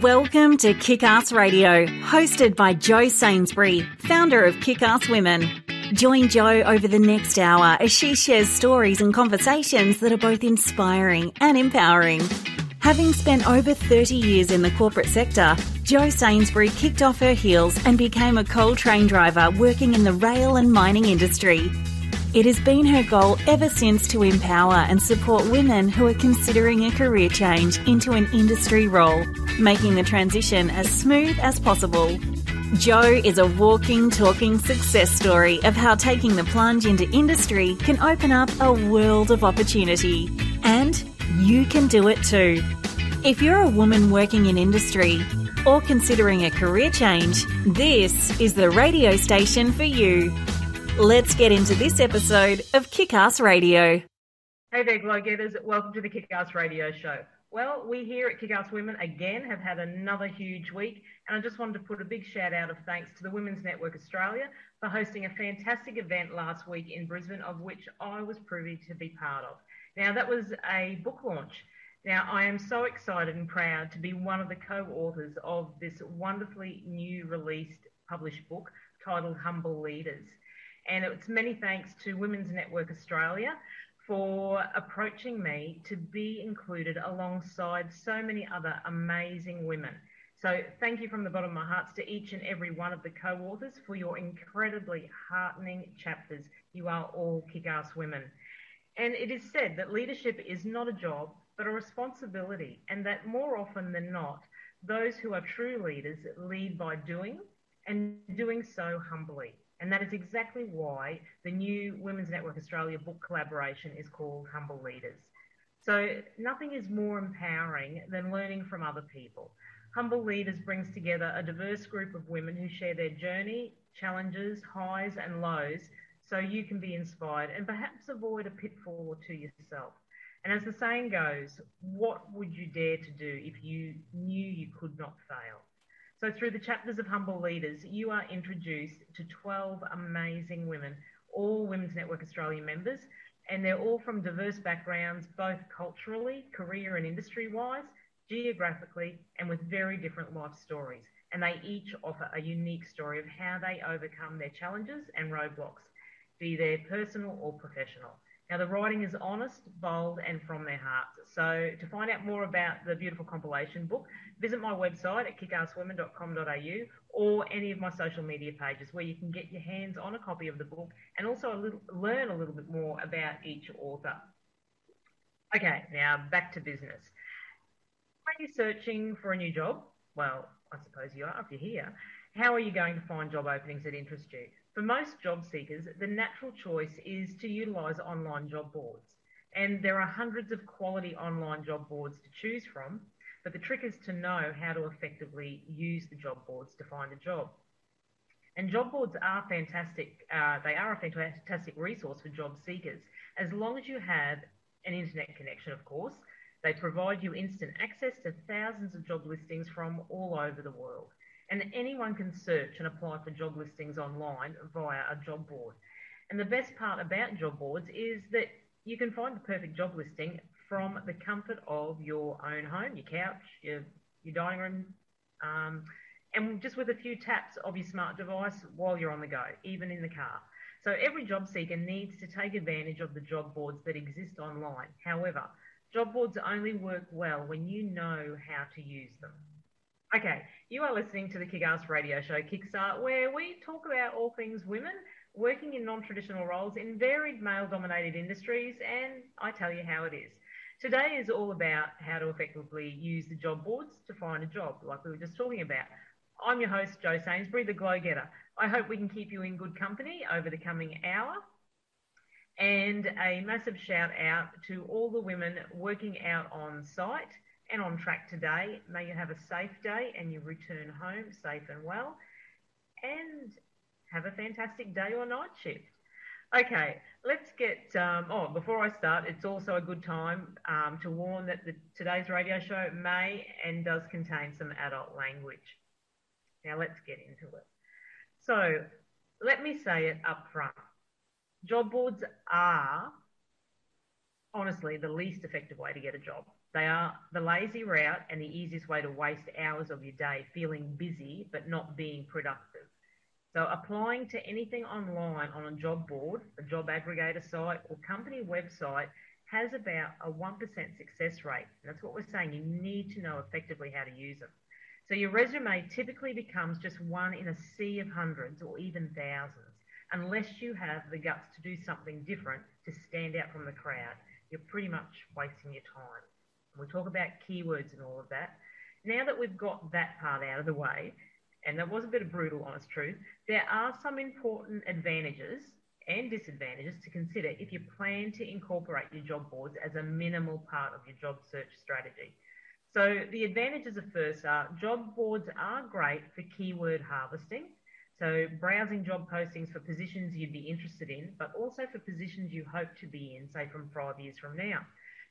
Welcome to Kick Ass Radio, hosted by Jo Sainsbury, founder of Kick Ass Women. Join Jo over the next hour as she shares stories and conversations that are both inspiring and empowering. Having spent over 30 years in the corporate sector, Jo Sainsbury kicked off her heels and became a coal train driver working in the rail and mining industry. It has been her goal ever since to empower and support women who are considering a career change into an industry role, making the transition as smooth as possible. Jo is a walking, talking success story of how taking the plunge into industry can open up a world of opportunity. And you can do it too. If you're a woman working in industry or considering a career change, this is the radio station for you. Let's get into this episode of Kick Ass Radio. Hey there, Glow Getters. Welcome to the Kick Ass Radio Show. Well, we here at Kick Ass Women again have had another huge week, and I just wanted to put a big shout out of thanks to the Women's Network Australia for hosting a fantastic event last week in Brisbane, of which I was privy to be part of. Now, that was a book launch. Now, I am so excited and proud to be one of the co authors of this wonderfully new released published book titled Humble Leaders. And it's many thanks to Women's Network Australia for approaching me to be included alongside so many other amazing women. So thank you from the bottom of my heart to each and every one of the co-authors for your incredibly heartening chapters. You are all kick-ass women. And it is said that leadership is not a job, but a responsibility, and that more often than not, those who are true leaders lead by doing and doing so humbly. And that is exactly why the new Women's Network Australia book collaboration is called Humble Leaders. So nothing is more empowering than learning from other people. Humble Leaders brings together a diverse group of women who share their journey, challenges, highs and lows, so you can be inspired and perhaps avoid a pitfall or two yourself. And as the saying goes, what would you dare to do if you knew you could not fail? So, through the chapters of Humble Leaders, you are introduced to 12 amazing women, all Women's Network Australia members, and they're all from diverse backgrounds, both culturally, career and industry wise, geographically, and with very different life stories. And they each offer a unique story of how they overcome their challenges and roadblocks, be they personal or professional. Now, the writing is honest, bold, and from their hearts. So, to find out more about the beautiful compilation book, visit my website at kickasswomen.com.au or any of my social media pages where you can get your hands on a copy of the book and also a little, learn a little bit more about each author. Okay, now back to business. Are you searching for a new job? Well, I suppose you are if you're here. How are you going to find job openings that interest you? For most job seekers, the natural choice is to utilise online job boards. And there are hundreds of quality online job boards to choose from, but the trick is to know how to effectively use the job boards to find a job. And job boards are fantastic. Uh, they are a fantastic resource for job seekers, as long as you have an internet connection, of course. They provide you instant access to thousands of job listings from all over the world and anyone can search and apply for job listings online via a job board. And the best part about job boards is that you can find the perfect job listing from the comfort of your own home, your couch, your, your dining room, um, and just with a few taps of your smart device while you're on the go, even in the car. So every job seeker needs to take advantage of the job boards that exist online. However, job boards only work well when you know how to use them. Okay, you are listening to the Kick Ass radio show Kickstart, where we talk about all things women working in non traditional roles in varied male dominated industries, and I tell you how it is. Today is all about how to effectively use the job boards to find a job, like we were just talking about. I'm your host, Jo Sainsbury, the Glow Getter. I hope we can keep you in good company over the coming hour. And a massive shout out to all the women working out on site and on track today. May you have a safe day and you return home safe and well. And have a fantastic day or night shift. Okay, let's get. Um, oh, before I start, it's also a good time um, to warn that the, today's radio show may and does contain some adult language. Now, let's get into it. So, let me say it up front job boards are honestly the least effective way to get a job They are the lazy route and the easiest way to waste hours of your day feeling busy but not being productive. So applying to anything online on a job board, a job aggregator site or company website has about a 1% success rate. And that's what we're saying. You need to know effectively how to use them. So your resume typically becomes just one in a sea of hundreds or even thousands, unless you have the guts to do something different to stand out from the crowd. You're pretty much wasting your time. We talk about keywords and all of that. Now that we've got that part out of the way, and that was a bit of brutal, honest truth, there are some important advantages and disadvantages to consider if you plan to incorporate your job boards as a minimal part of your job search strategy. So the advantages of first are job boards are great for keyword harvesting. So browsing job postings for positions you'd be interested in, but also for positions you hope to be in, say from five years from now.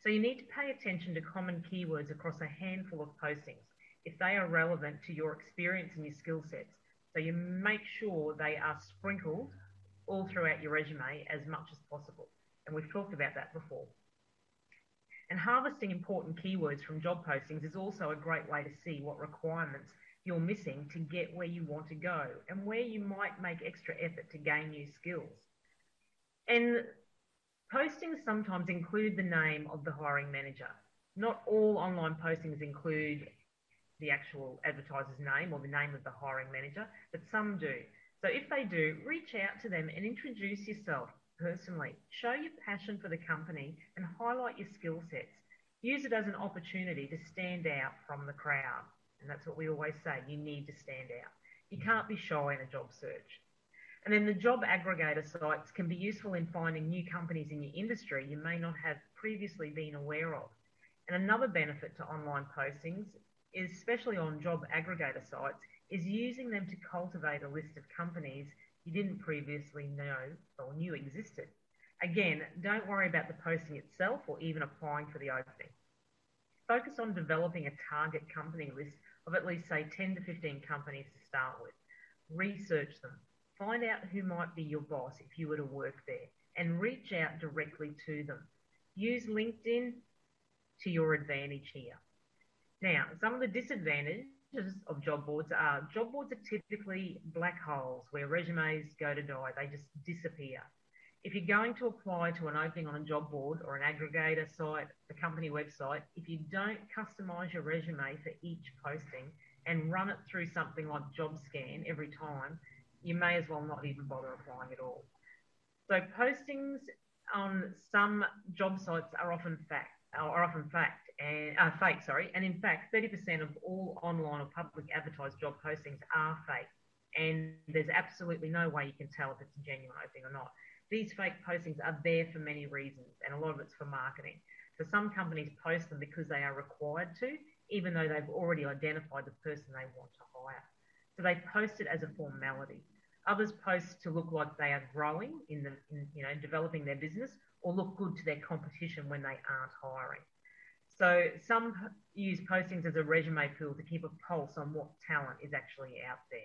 So you need to pay attention to common keywords across a handful of postings if they are relevant to your experience and your skill sets. So you make sure they are sprinkled all throughout your resume as much as possible. And we've talked about that before. And harvesting important keywords from job postings is also a great way to see what requirements you're missing to get where you want to go and where you might make extra effort to gain new skills. And postings sometimes include the name of the hiring manager. Not all online postings include the actual advertiser's name or the name of the hiring manager, but some do. So if they do, reach out to them and introduce yourself personally. Show your passion for the company and highlight your skill sets. Use it as an opportunity to stand out from the crowd. And that's what we always say you need to stand out. You can't be shy in a job search. And then the job aggregator sites can be useful in finding new companies in your industry you may not have previously been aware of. And another benefit to online postings, especially on job aggregator sites, is using them to cultivate a list of companies you didn't previously know or knew existed. Again, don't worry about the posting itself or even applying for the opening. Focus on developing a target company list of at least, say, 10 to 15 companies to start with. Research them. Find out who might be your boss if you were to work there and reach out directly to them. Use LinkedIn to your advantage here. Now, some of the disadvantages of job boards are job boards are typically black holes where resumes go to die, they just disappear. If you're going to apply to an opening on a job board or an aggregator site, a company website, if you don't customize your resume for each posting and run it through something like JobScan every time, you may as well not even bother applying at all. So postings on some job sites are often fact are often fact and uh, fake, sorry. And in fact, 30% of all online or public advertised job postings are fake. And there's absolutely no way you can tell if it's a genuine opening or not. These fake postings are there for many reasons, and a lot of it's for marketing. So some companies post them because they are required to, even though they've already identified the person they want to hire. So they post it as a formality. Others post to look like they are growing in the, in, you know, developing their business, or look good to their competition when they aren't hiring. So some use postings as a resume tool to keep a pulse on what talent is actually out there.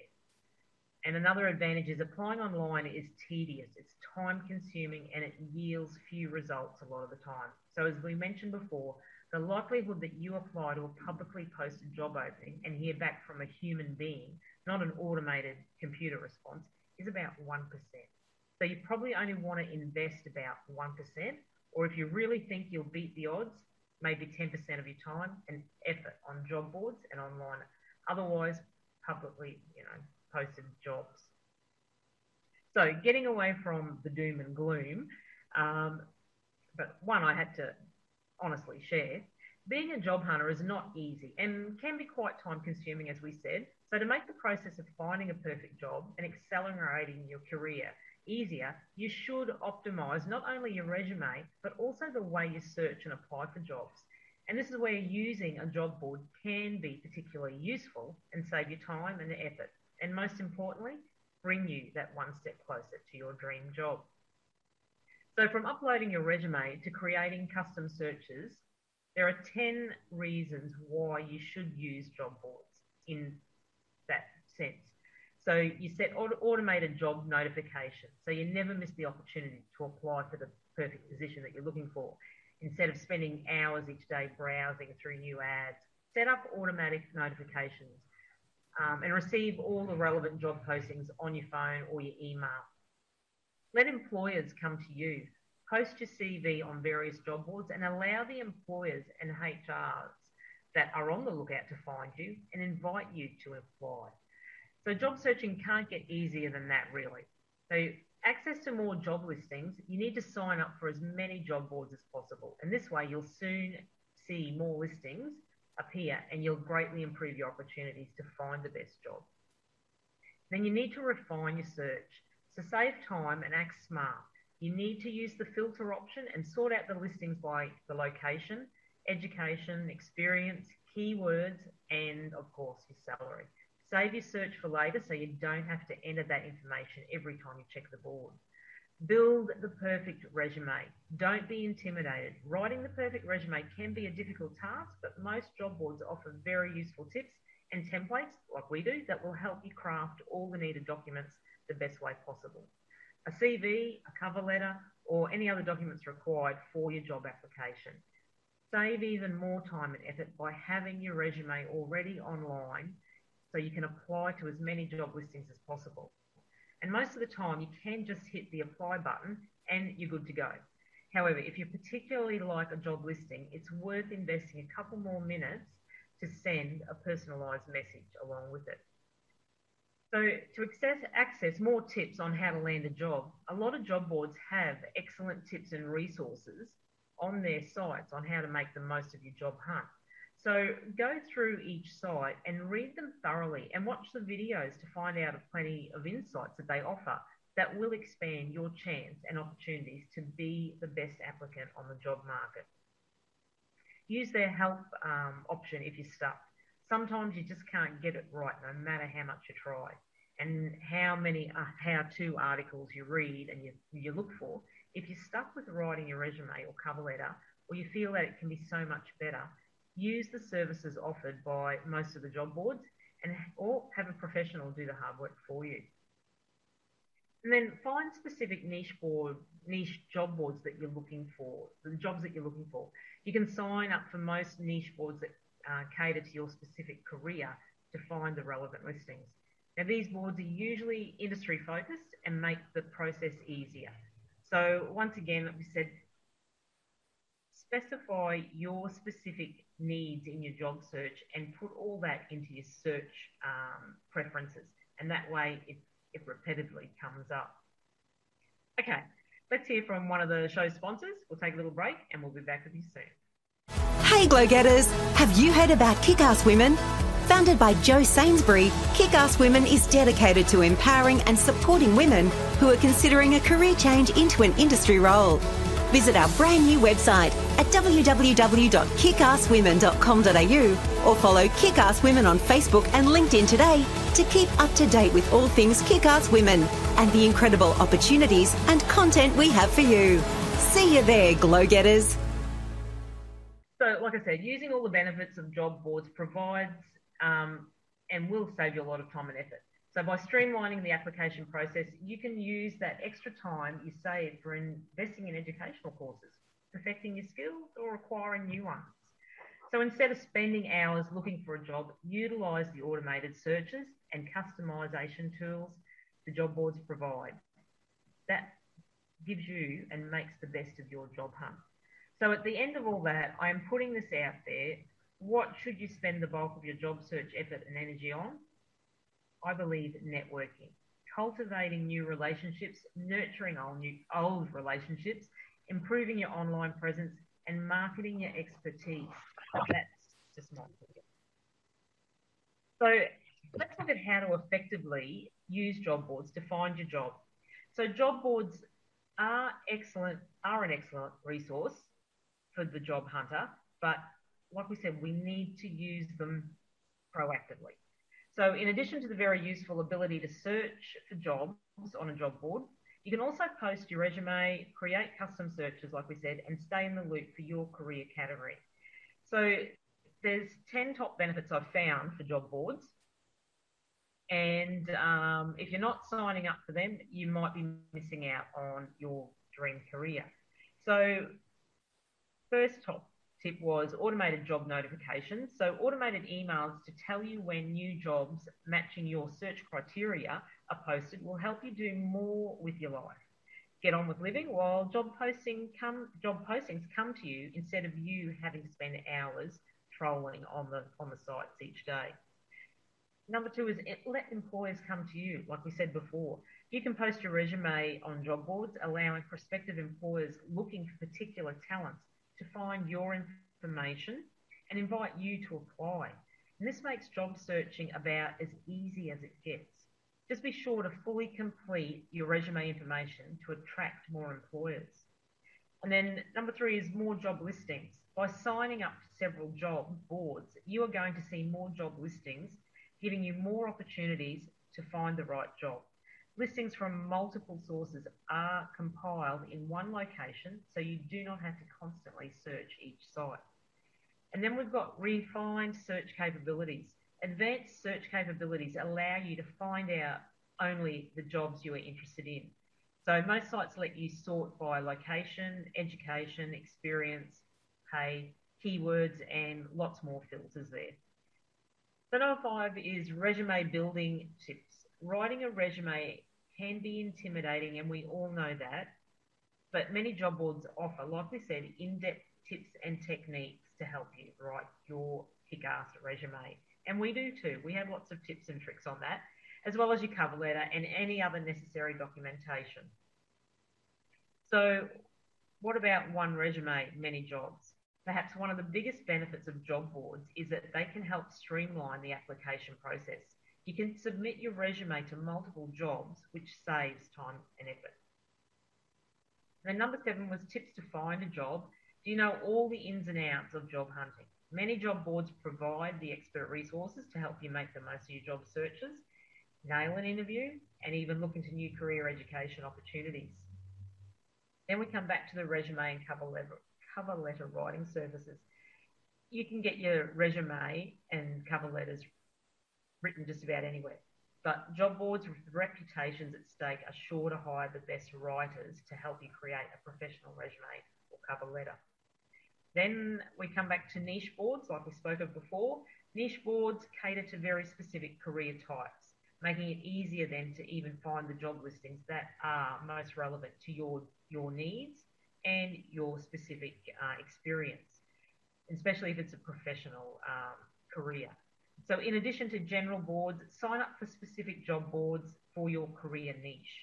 And another advantage is applying online is tedious, it's time consuming, and it yields few results a lot of the time. So, as we mentioned before, the likelihood that you apply to a publicly posted job opening and hear back from a human being, not an automated computer response, is about 1%. So, you probably only want to invest about 1%, or if you really think you'll beat the odds, maybe 10% of your time and effort on job boards and online. Otherwise, publicly, you know, posted jobs. So getting away from the doom and gloom, um, but one I had to honestly share. Being a job hunter is not easy and can be quite time consuming, as we said. So, to make the process of finding a perfect job and accelerating your career easier, you should optimize not only your resume, but also the way you search and apply for jobs. And this is where using a job board can be particularly useful and save you time and effort. And most importantly, bring you that one step closer to your dream job. So, from uploading your resume to creating custom searches, there are 10 reasons why you should use job boards in that sense. So you set automated job notifications. So you never miss the opportunity to apply for the perfect position that you're looking for. instead of spending hours each day browsing through new ads. Set up automatic notifications um, and receive all the relevant job postings on your phone or your email. Let employers come to you. Post your CV on various job boards and allow the employers and HRs that are on the lookout to find you and invite you to apply. So job searching can't get easier than that, really. So access to more job listings, you need to sign up for as many job boards as possible. And this way you'll soon see more listings appear and you'll greatly improve your opportunities to find the best job. Then you need to refine your search. To save time and act smart, you need to use the filter option and sort out the listings by the location, education, experience, keywords, and of course your salary. Save your search for later so you don't have to enter that information every time you check the board. Build the perfect resume. Don't be intimidated. Writing the perfect resume can be a difficult task, but most job boards offer very useful tips and templates, like we do, that will help you craft all the needed documents the best way possible. A CV, a cover letter, or any other documents required for your job application. Save even more time and effort by having your resume already online so you can apply to as many job listings as possible. And most of the time, you can just hit the apply button and you're good to go. However, if you particularly like a job listing, it's worth investing a couple more minutes to send a personalised message along with it. So, to access, access more tips on how to land a job, a lot of job boards have excellent tips and resources on their sites on how to make the most of your job hunt. So go through each site and read them thoroughly and watch the videos to find out of plenty of insights that they offer that will expand your chance and opportunities to be the best applicant on the job market. Use their help um, option if you're stuck. Sometimes you just can't get it right no matter how much you try and how many uh, how-to articles you read and you, you look for. If you're stuck with writing your resume or cover letter, or you feel that it can be so much better, use the services offered by most of the job boards and or have a professional do the hard work for you. And then find specific niche board, niche job boards that you're looking for, the jobs that you're looking for. You can sign up for most niche boards that uh, cater to your specific career to find the relevant listings. Now, these boards are usually industry focused and make the process easier. So, once again, like we said, specify your specific needs in your job search and put all that into your search um, preferences. And that way it, it repetitively comes up. Okay, let's hear from one of the show sponsors. We'll take a little break and we'll be back with you soon. Hey, Glow Getters! Have you heard about Kick Ass Women? Founded by Jo Sainsbury, Kick Ass Women is dedicated to empowering and supporting women who are considering a career change into an industry role. Visit our brand new website at www.kickasswomen.com.au or follow Kickass Women on Facebook and LinkedIn today to keep up to date with all things Kickass Women and the incredible opportunities and content we have for you. See you there, glow getters. So, like I said, using all the benefits of job boards provides um, and will save you a lot of time and effort. So by streamlining the application process, you can use that extra time you save for investing in educational courses, perfecting your skills or acquiring new ones. So instead of spending hours looking for a job, utilize the automated searches and customization tools the job boards provide. That gives you and makes the best of your job hunt. So at the end of all that, I am putting this out there. What should you spend the bulk of your job search effort and energy on? I believe networking, cultivating new relationships, nurturing old, new, old relationships, improving your online presence, and marketing your expertise. That's just not it. So let's look at how to effectively use job boards to find your job. So job boards are excellent, are an excellent resource for the job hunter, but like we said, we need to use them proactively. So in addition to the very useful ability to search for jobs on a job board, you can also post your resume, create custom searches, like we said, and stay in the loop for your career category. So there's 10 top benefits I've found for job boards. And um, if you're not signing up for them, you might be missing out on your dream career. So first top tip was automated job notifications. So, automated emails to tell you when new jobs matching your search criteria are posted will help you do more with your life. Get on with living while job posting come job postings come to you instead of you having to spend hours trolling on the on the sites each day. Number two is let employers come to you, like we said before. You can post your resume on job boards, allowing prospective employers looking for particular talents to find your information and invite you to apply. And this makes job searching about as easy as it gets. Just be sure to fully complete your resume information to attract more employers. And then number three is more job listings. By signing up to several job boards, you are going to see more job listings, giving you more opportunities to find the right job. Listings from multiple sources are compiled in one location, so you do not have to constantly search each site. And then we've got refined search capabilities. Advanced search capabilities allow you to find out only the jobs you are interested in. So most sites let you sort by location, education, experience, pay, keywords, and lots more filters there. So number five is resume building tips. Writing a resume can be intimidating, and we all know that. But many job boards offer, like we said, in depth tips and techniques to help you write your kick ass resume. And we do too. We have lots of tips and tricks on that, as well as your cover letter and any other necessary documentation. So, what about one resume, many jobs? Perhaps one of the biggest benefits of job boards is that they can help streamline the application process. You can submit your resume to multiple jobs, which saves time and effort. And number seven was tips to find a job. Do you know all the ins and outs of job hunting? Many job boards provide the expert resources to help you make the most of your job searches, nail an interview, and even look into new career education opportunities. Then we come back to the resume and cover letter, cover letter writing services. You can get your resume and cover letters written just about anywhere. But job boards with reputations at stake are sure to hire the best writers to help you create a professional resume or cover letter. Then we come back to niche boards, like we spoke of before. Niche boards cater to very specific career types, making it easier then to even find the job listings that are most relevant to your, your needs and your specific uh, experience, especially if it's a professional um, career. So, in addition to general boards, sign up for specific job boards for your career niche.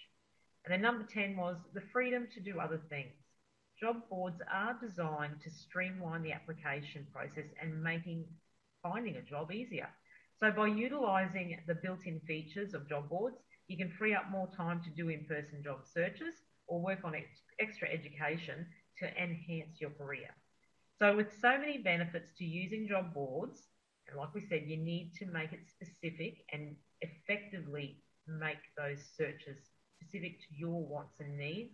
And then number 10 was the freedom to do other things. Job boards are designed to streamline the application process and making finding a job easier. So, by utilising the built in features of job boards, you can free up more time to do in person job searches or work on ex- extra education to enhance your career. So, with so many benefits to using job boards, and like we said, you need to make it specific and effectively make those searches specific to your wants and needs.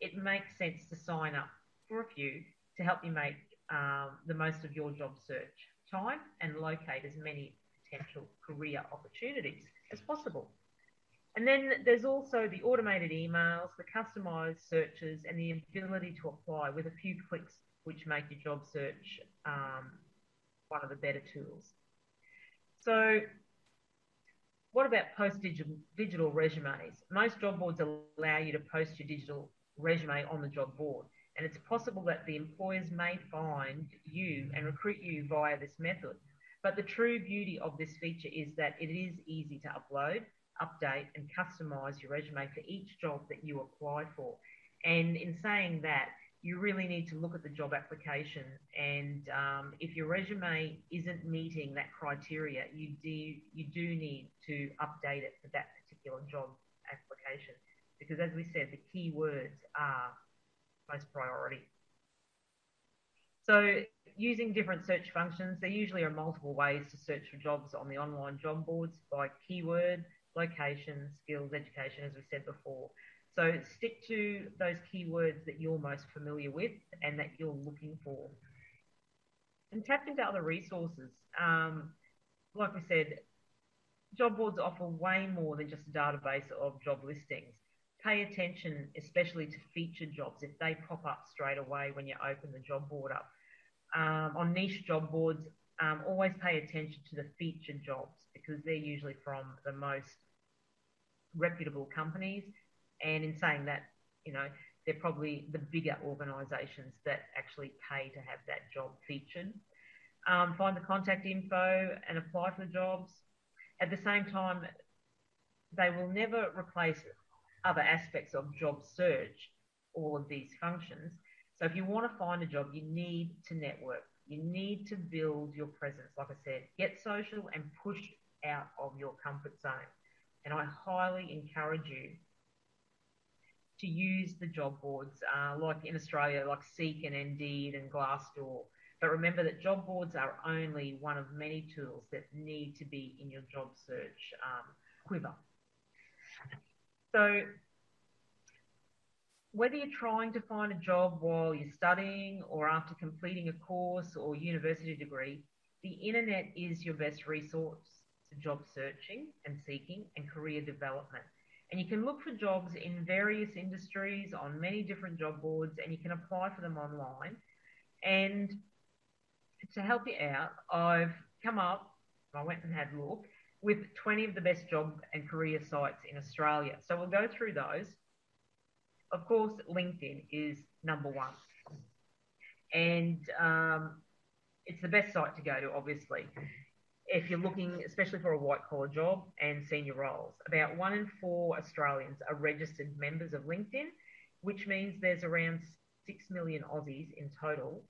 It makes sense to sign up for a few to help you make um, the most of your job search time and locate as many potential career opportunities as possible. And then there's also the automated emails, the customized searches, and the ability to apply with a few clicks, which make your job search um, one of the better tools. So, what about post digital, digital resumes? Most job boards allow you to post your digital resume on the job board, and it's possible that the employers may find you and recruit you via this method. But the true beauty of this feature is that it is easy to upload, update, and customize your resume for each job that you apply for. And in saying that, you really need to look at the job application. And um, if your resume isn't meeting that criteria, you do you do need to update it for that particular job application because, as we said, the key words are most priority. So, using different search functions, there usually are multiple ways to search for jobs on the online job boards by keyword, location, skills, education, as we said before. So stick to those keywords that you're most familiar with and that you're looking for. And tap into other resources. Um, like we said, job boards offer way more than just a database of job listings. Pay attention, especially to featured jobs, if they pop up straight away when you open the job board up. um, on niche job boards, um, always pay attention to the featured jobs because they're usually from the most reputable companies. And in saying that, you know, they're probably the bigger organisations that actually pay to have that job featured. Um, find the contact info and apply for the jobs. At the same time, they will never replace other aspects of job search, all of these functions. So if you want to find a job, you need to network. You need to build your presence. Like I said, get social and push out of your comfort zone. And I highly encourage you to use the job boards, uh, like in Australia, like Seek and Indeed and Glassdoor. But remember that job boards are only one of many tools that need to be in your job search um, quiver. So, whether you're trying to find a job while you're studying or after completing a course or university degree, the internet is your best resource to job searching and seeking and career development. And you can look for jobs in various industries on many different job boards and you can apply for them online. And to help you out, I've come up, I went and had a look, with 20 of the best job and career sites in Australia. So we'll go through those. Of course, LinkedIn is number one. And um, it's the best site to go to, obviously if you're looking, especially for a white collar job and senior roles, about one in four Australians are registered members of LinkedIn, which means there's around 6 million Aussies in total.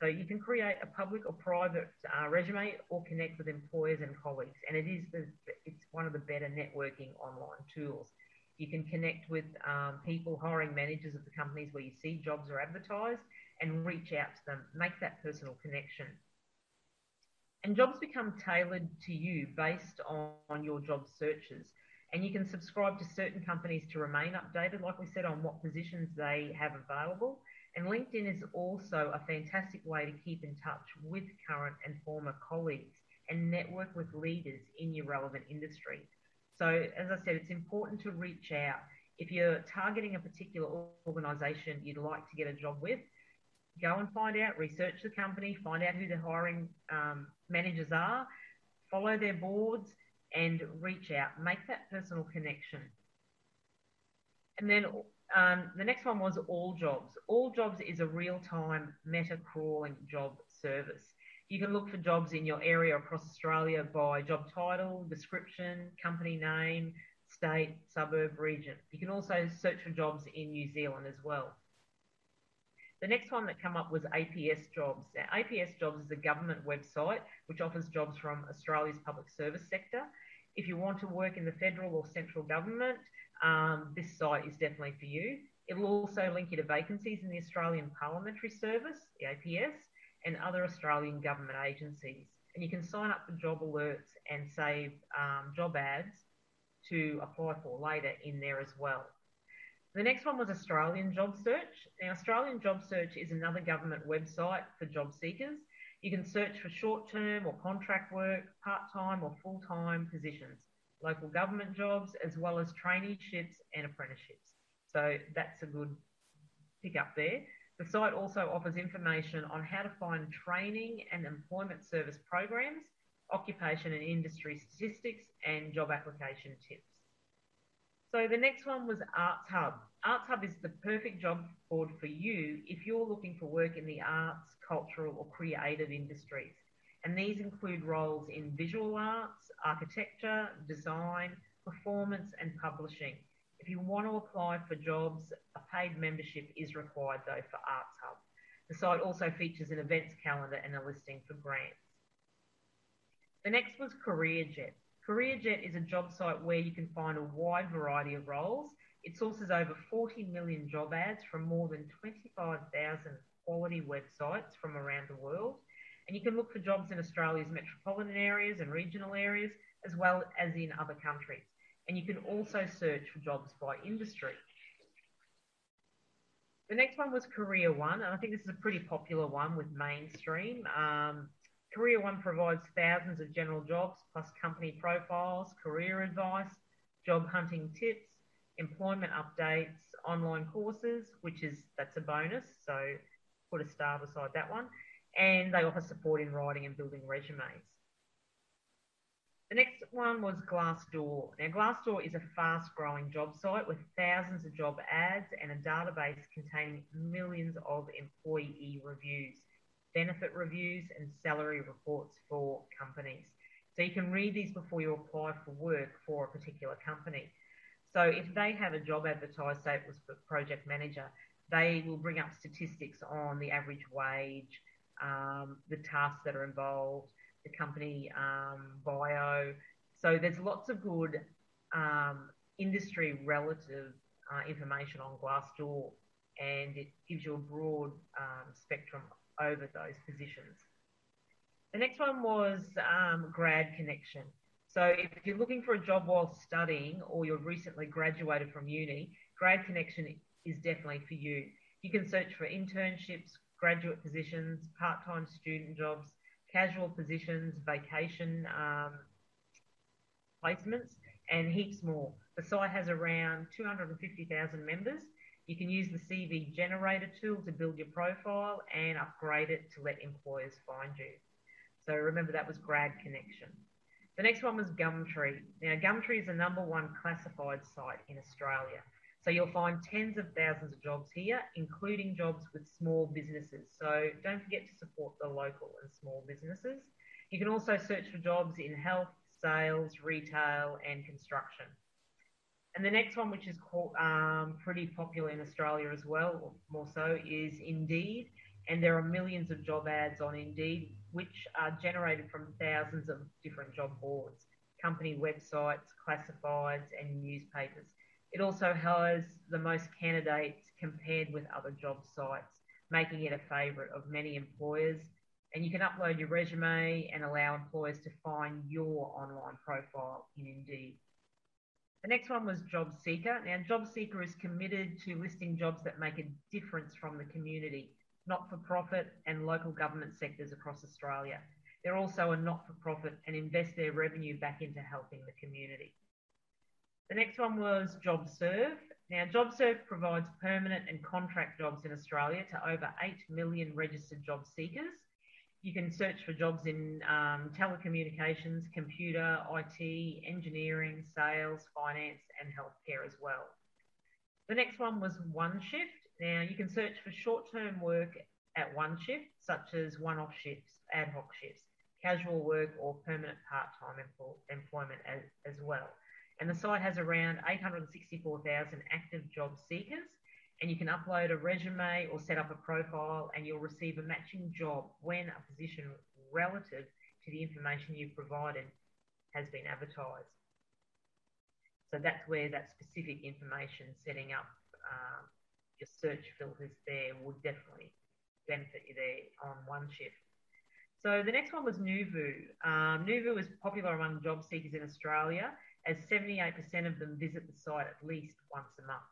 So you can create a public or private uh, resume or connect with employers and colleagues. And it is the, it's one of the better networking online tools. You can connect with um, people, hiring managers of the companies where you see jobs are advertised and reach out to them, make that personal connection and jobs become tailored to you based on, on your job searches. And you can subscribe to certain companies to remain updated, like we said, on what positions they have available. And LinkedIn is also a fantastic way to keep in touch with current and former colleagues and network with leaders in your relevant industry. So, as I said, it's important to reach out. If you're targeting a particular organisation you'd like to get a job with, go and find out, research the company, find out who the hiring um, managers are, follow their boards, and reach out. Make that personal connection. And then um, the next one was All Jobs. All Jobs is a real time meta crawling job service. You can look for jobs in your area across Australia by job title, description, company name, state, suburb, region. You can also search for jobs in New Zealand as well. The next one that came up was APS Jobs. Now, APS Jobs is a government website which offers jobs from Australia's public service sector. If you want to work in the federal or central government, um, this site is definitely for you. It will also link you to vacancies in the Australian Parliamentary Service, the APS, and other Australian government agencies. And you can sign up for job alerts and save um, job ads to apply for later in there as well. The next one was Australian Job Search. Now, Australian Job Search is another government website for job seekers. You can search for short term or contract work, part time or full time positions, local government jobs, as well as traineeships and apprenticeships. So that's a good pick up there. The site also offers information on how to find training and employment service programs, occupation and industry statistics, and job application tips. So the next one was Arts Hub. Arts Hub is the perfect job board for you if you're looking for work in the arts, cultural, or creative industries. And these include roles in visual arts, architecture, design, performance, and publishing. If you want to apply for jobs, a paid membership is required though for Arts Hub. The site also features an events calendar and a listing for grants. The next was CareerJet. CareerJet is a job site where you can find a wide variety of roles. It sources over 40 million job ads from more than 25,000 quality websites from around the world. And you can look for jobs in Australia's metropolitan areas and regional areas, as well as in other countries. And you can also search for jobs by industry. The next one was Career One, and I think this is a pretty popular one with Mainstream. Um, Career One provides thousands of general jobs plus company profiles, career advice, job hunting tips, employment updates, online courses, which is that's a bonus. So put a star beside that one. and they offer support in writing and building resumes. The next one was Glassdoor. Now, Glassdoor is a fast growing job site with thousands of job ads and a database containing millions of employee reviews, benefit reviews, and salary reports for companies. So you can read these before you apply for work for a particular company. So if they have a job advertised, say it was for project manager, they will bring up statistics on the average wage, um, the tasks that are involved, the company um, bio. So there's lots of good um, industry relative uh, information on Glassdoor, and it gives you a broad um, spectrum over those positions. The next one was um, Grad Connection. So if you're looking for a job while studying or you're recently graduated from uni, Grad Connection is definitely for you. You can search for internships, graduate positions, part-time student jobs, casual positions, vacation um, placements, and heaps more. The site has around 250,000 members. You can use the CV generator tool to build your profile and upgrade it to let employers find you. So remember that was Grad Connection. The next one was Gumtree. Now, Gumtree is the number one classified site in Australia. So you'll find tens of thousands of jobs here, including jobs with small businesses. So don't forget to support the local and small businesses. You can also search for jobs in health, sales, retail, and construction. And the next one, which is called, um, pretty popular in Australia as well, more so, is Indeed. And there are millions of job ads on Indeed, which are generated from thousands of different job boards, company websites, classifieds, and newspapers. It also has the most candidates compared with other job sites, making it a favourite of many employers. And you can upload your resume and allow employers to find your online profile in Indeed. The next one was Job Seeker. Now, Job Seeker is committed to listing jobs that make a difference from the community not for profit, and local government sectors across Australia. They're also a not for profit and invest their revenue back into helping the community. The next one was JobServe. Now, JobServe provides permanent and contract jobs in Australia to over 8 million registered job seekers. You can search for jobs in um, telecommunications, computer, IT, engineering, sales, finance, and healthcare as well. The next one was OneShift. Now, you can search for short term work at one shift, such as one off shifts, ad hoc shifts, casual work, or permanent part time employment as, as well. And the site has around 864,000 active job seekers. And you can upload a resume or set up a profile, and you'll receive a matching job when a position relative to the information you've provided has been advertised. So that's where that specific information setting up um, your search filters there would definitely benefit you there on one shift. So the next one was Neuvoo. Um, Neuvoo is popular among job seekers in Australia as 78% of them visit the site at least once a month.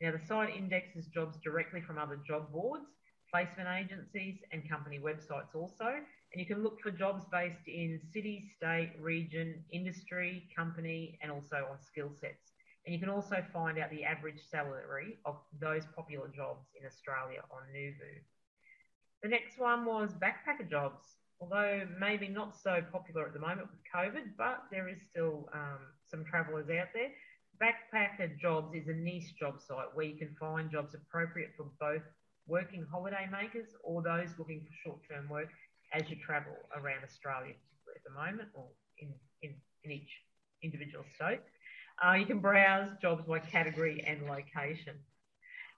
Now the site indexes jobs directly from other job boards, placement agencies and company websites also. And you can look for jobs based in city, state, region, industry, company, and also on skill sets. And you can also find out the average salary of those popular jobs in Australia on Neuvoo. The next one was backpacker jobs, although maybe not so popular at the moment with COVID, but there is still um, some travellers out there. Backpacker Jobs is a niche job site where you can find jobs appropriate for both working holiday makers or those looking for short term work as you travel around Australia, at the moment, or in, in, in each individual state. Uh, you can browse jobs by category and location.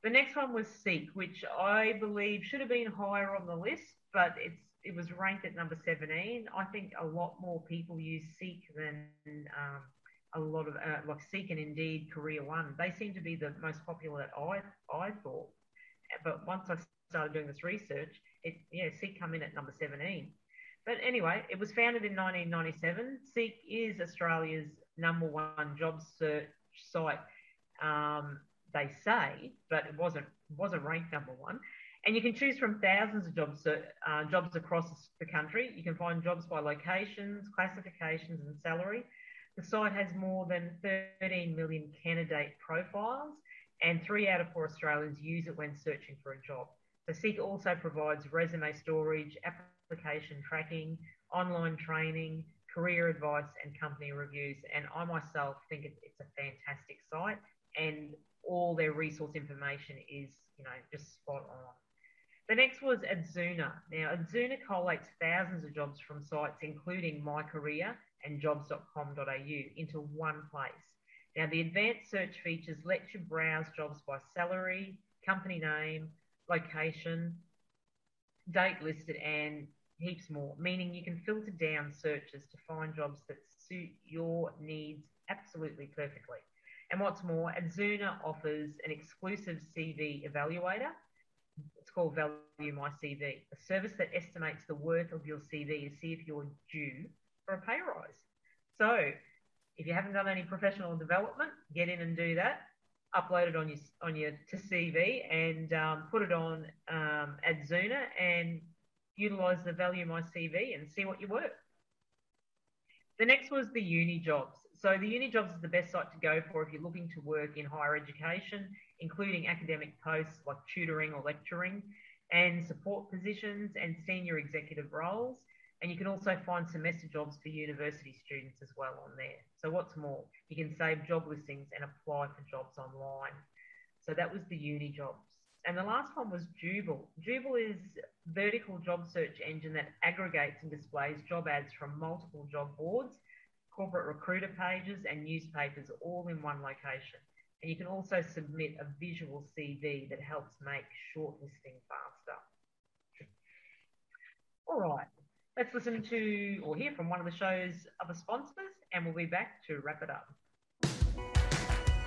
The next one was Seek, which I believe should have been higher on the list, but it's it was ranked at number 17. I think a lot more people use Seek than um, a lot of uh, like Seek and Indeed Career One. They seem to be the most popular that I I thought. But once I started doing this research, it yeah Seek come in at number 17. But anyway, it was founded in 1997. Seek is Australia's number one job search site, um, they say, but it wasn't wasn't ranked number one. And you can choose from thousands of jobs uh, jobs across the country. You can find jobs by locations, classifications, and salary. The site has more than 13 million candidate profiles, and three out of four Australians use it when searching for a job. So Seek also provides resume storage, application tracking, online training, career advice, and company reviews. And I myself think it's a fantastic site, and all their resource information is, you know, just spot on. The next was Adzuna. Now, Adzuna collates thousands of jobs from sites including My Career and jobs.com.au into one place. Now, the advanced search features let you browse jobs by salary, company name, location, date listed, and heaps more, meaning you can filter down searches to find jobs that suit your needs absolutely perfectly. And what's more, Adzuna offers an exclusive CV evaluator. It's called Value My CV, a service that estimates the worth of your CV to see if you're due for a pay rise. So, if you haven't done any professional development, get in and do that upload it on your on your to CV and um, put it on um, Adzuna and utilize the value my CV and see what you work. The next was the uni jobs. So the uni jobs is the best site to go for if you're looking to work in higher education, including academic posts like tutoring or lecturing, and support positions and senior executive roles. And you can also find semester jobs for university students as well on there. So what's more, you can save job listings and apply for jobs online. So that was the uni jobs. And the last one was Jooble. Jooble is a vertical job search engine that aggregates and displays job ads from multiple job boards, corporate recruiter pages, and newspapers all in one location. And you can also submit a visual CV that helps make shortlisting faster. All right, Let's listen to or hear from one of the show's other sponsors, and we'll be back to wrap it up.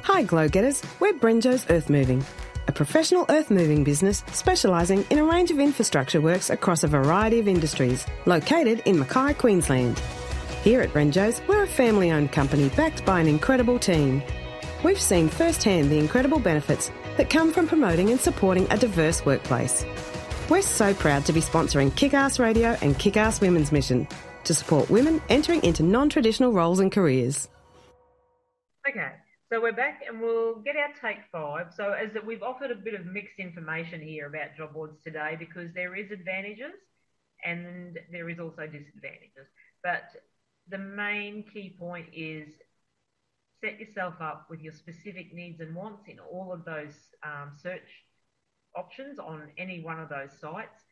Hi, Glow Getters. We're Brenjo's Earth Moving, a professional earth moving business specialising in a range of infrastructure works across a variety of industries, located in Mackay, Queensland. Here at Brenjo's, we're a family owned company backed by an incredible team. We've seen firsthand the incredible benefits that come from promoting and supporting a diverse workplace. We're so proud to be sponsoring Kickass Radio and Kickass Women's Mission to support women entering into non traditional roles and careers. Okay, so we're back and we'll get our take five. So, as that we've offered a bit of mixed information here about job boards today because there is advantages and there is also disadvantages. But the main key point is set yourself up with your specific needs and wants in all of those um, search options on any one of those sites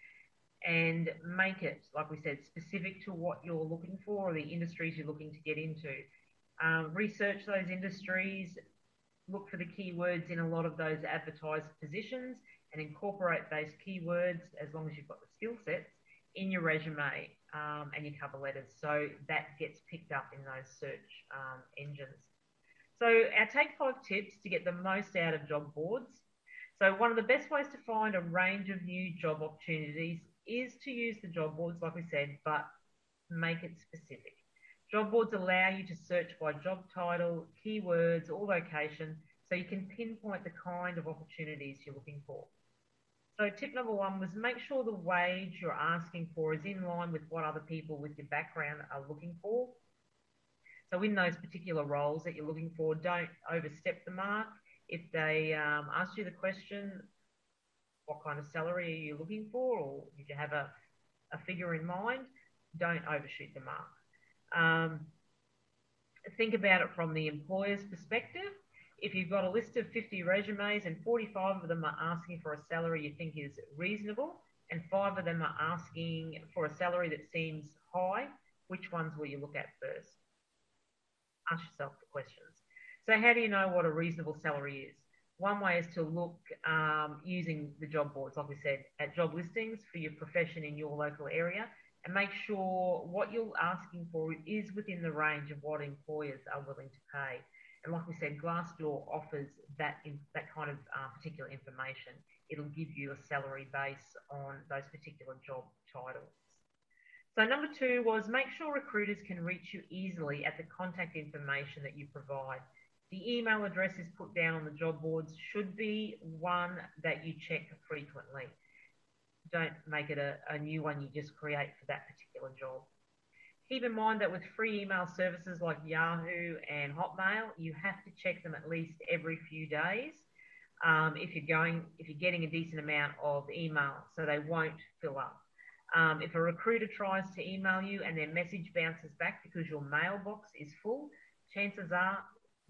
and make it, like we said, specific to what you're looking for or the industries you're looking to get into. Um, research those industries, look for the keywords in a lot of those advertised positions, and incorporate those keywords as long as you've got the skill sets in your resume um, and your cover letters. So that gets picked up in those search um, engines. So, our take five tips to get the most out of job boards so one of the best ways to find a range of new job opportunities is to use the job boards, like we said, but make it specific. Job boards allow you to search by job title, keywords, or location, so you can pinpoint the kind of opportunities you're looking for. So tip number one was make sure the wage you're asking for is in line with what other people with your background are looking for. So in those particular roles that you're looking for, don't overstep the mark if they um, ask you the question, what kind of salary are you looking for, or did you have a, a figure in mind, don't overshoot the mark. Um, think about it from the employer's perspective. If you've got a list of 50 resumes and 45 of them are asking for a salary you think is reasonable, and five of them are asking for a salary that seems high, which ones will you look at first? Ask yourself the questions. So how do you know what a reasonable salary is? One way is to look um, using the job boards, like we said, at job listings for your profession in your local area and make sure what you're asking for is within the range of what employers are willing to pay. And like we said, Glassdoor offers that in, that kind of uh, particular information. It'll give you a salary base on those particular job titles. So number two was make sure recruiters can reach you easily at the contact information that you provide. The email addresses put down on the job boards should be one that you check frequently. Don't make it a, a new one you just create for that particular job. Keep in mind that with free email services like Yahoo and Hotmail, you have to check them at least every few days. um, if you're going, if you're getting a decent amount of email, so they won't fill up. Um, if a recruiter tries to email you and their message bounces back because your mailbox is full, chances are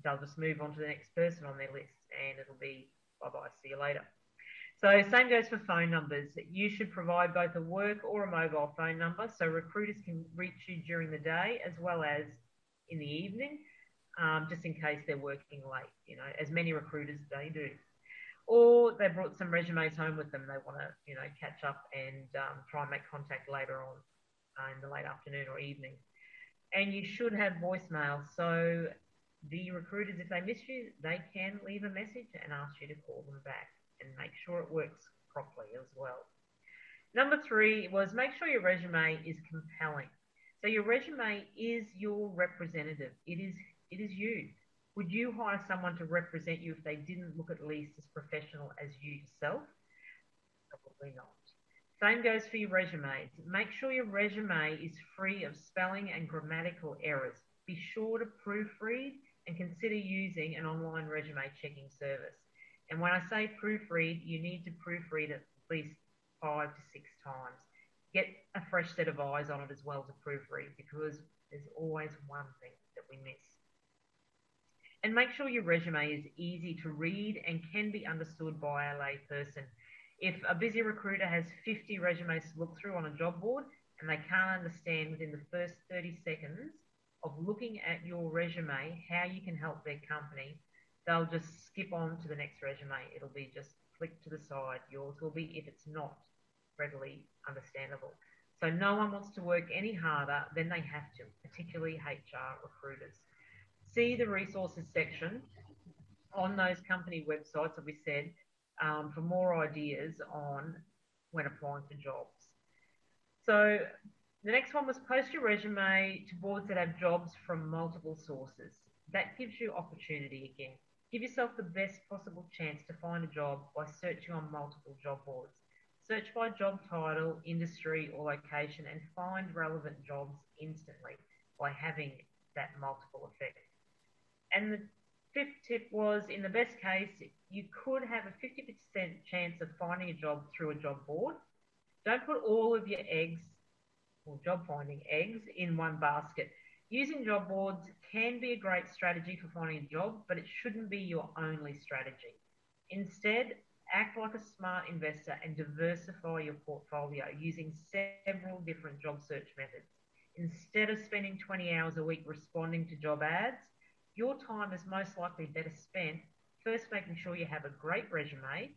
they'll just move on to the next person on their list and it'll be bye bye, see you later. So, same goes for phone numbers. You should provide both a work or a mobile phone number so recruiters can reach you during the day as well as in the evening, um, just in case they're working late, you know, as many recruiters they do or they brought some resumes home with them. They want to, you know, catch up and um, try and make contact later on uh, in the late afternoon or evening. And you should have voicemail. So the recruiters, if they miss you, they can leave a message and ask you to call them back and make sure it works properly as well. Number three was make sure your resume is compelling. So your resume is your representative. It is it is you. Would you hire someone to represent you if they didn't look at least as professional as you yourself? Probably not. Same goes for your resumes. Make sure your resume is free of spelling and grammatical errors. Be sure to proofread and consider using an online resume checking service. And when I say proofread, you need to proofread at least five to six times. Get a fresh set of eyes on it as well to proofread because there's always one thing that we miss and make sure your resume is easy to read and can be understood by a lay person. If a busy recruiter has 50 resumes to look through on a job board and they can't understand within the first 30 seconds of looking at your resume how you can help their company, they'll just skip on to the next resume. It'll be just flicked to the side. Yours will be if it's not readily understandable. So no one wants to work any harder than they have to, particularly HR recruiters see the resources section on those company websites that we said um, for more ideas on when applying for jobs. So the next one was post your resume to boards that have jobs from multiple sources. That gives you opportunity again. Give yourself the best possible chance to find a job by searching on multiple job boards. Search by job title, industry, or location and find relevant jobs instantly by having that multiple effect. And the fifth tip was in the best case, you could have a 50% chance of finding a job through a job board. Don't put all of your eggs or job finding eggs in one basket. Using job boards can be a great strategy for finding a job, but it shouldn't be your only strategy. Instead, act like a smart investor and diversify your portfolio using several different job search methods. Instead of spending 20 hours a week responding to job ads, your time is most likely better spent first making sure you have a great resume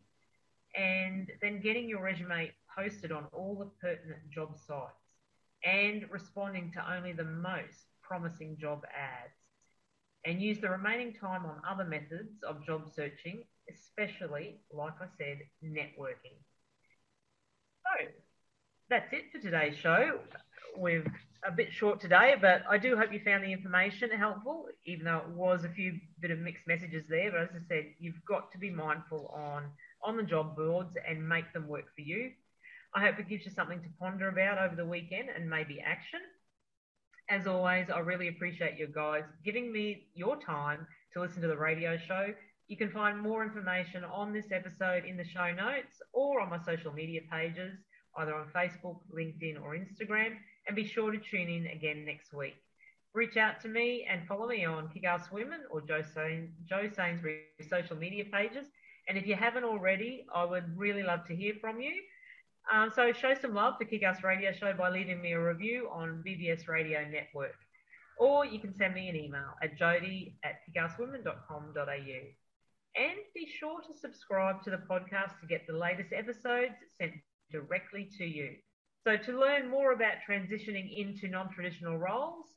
and then getting your resume posted on all the pertinent job sites and responding to only the most promising job ads and use the remaining time on other methods of job searching, especially, like I said, networking. So that's it for today's show. We're a bit short today, but I do hope you found the information helpful, even though it was a few bit of mixed messages there. But as I said, you've got to be mindful on on the job boards and make them work for you. I hope it gives you something to ponder about over the weekend and maybe action. As always, I really appreciate you guys giving me your time to listen to the radio show. You can find more information on this episode in the show notes or on my social media pages, either on Facebook, LinkedIn, or Instagram and be sure to tune in again next week. Reach out to me and follow me on Kick Ass Women or Jo, Sain- Jo Sainsbury social media pages. And if you haven't already, I would really love to hear from you. Um, so show some love for Kick Ass Radio Show by leaving me a review on BBS Radio Network. Or you can send me an email at jody at kickasswomen.com.au. And be sure to subscribe to the podcast to get the latest episodes sent directly to you. So to learn more about transitioning into non-traditional roles,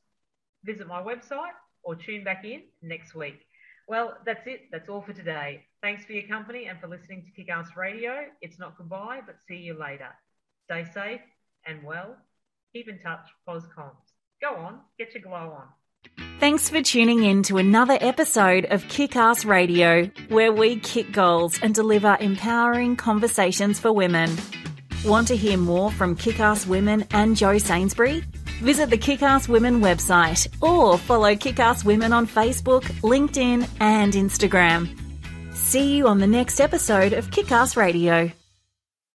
visit my website or tune back in next week. Well, that's it. That's all for today. Thanks for your company and for listening to Kick Ass Radio. It's not goodbye, but see you later. Stay safe and well. Keep in touch, POSCOMS. Go on, get your glow on. Thanks for tuning in to another episode of Kick Ass Radio, where we kick goals and deliver empowering conversations for women. Want to hear more from Kickass Women and Jo Sainsbury? Visit the Kickass Women website or follow Kickass Women on Facebook, LinkedIn, and Instagram. See you on the next episode of Kick Ass Radio.